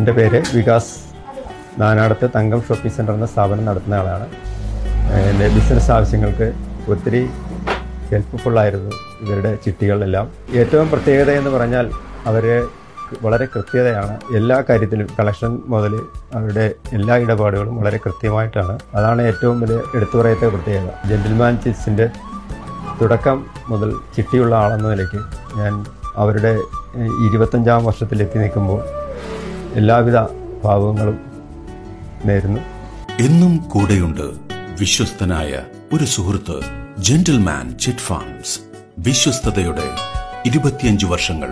എന്റെ പേര് Vikas. Nanadath Thankam shopping centre എന്ന സ്ഥാപനം നടത്തുന്ന ആളാണ്. എന്റെ ബിസിനസ് ആവശ്യങ്ങൾക്ക് ഒത്തിരി ഹെൽപ്പ്ഫുള്ളായിരുന്നു ഇവരുടെ ചിട്ടികളെല്ലാം. ഏറ്റവും പ്രത്യേകത എന്ന് പറഞ്ഞാൽ അവർ വളരെ കൃത്യതയാണ്. എല്ലാ കാര്യത്തിലും കളക്ഷൻ മുതൽ അവരുടെ എല്ലാ ഇടപാടുകളും വളരെ കൃത്യമായിട്ടാണ്. അതാണ് ഏറ്റവും വലിയ എടുത്തു പറയത്തെ പ്രത്യേകത. ജെന്റിൽമാൻ ചിറ്റ്സിന്റെ തുടക്കം മുതൽ ചിട്ടിയുള്ള ആളെന്ന നിലയ്ക്ക് ഞാൻ അവരുടെ ഇരുപത്തഞ്ചാം വർഷത്തിലെത്തി നിൽക്കുമ്പോൾ എല്ലാവിധ ഭാവങ്ങളും നേരുന്നു. എന്നും കൂടെയുണ്ട് വിശ്വസ്തനായ ഒരു സുഹൃത്ത് ജെന്റിൽമാൻ ചിറ്റ് ഫാംസ് വിശ്വസ്തതയുടെ ഇരുപത്തിയഞ്ച് വർഷങ്ങൾ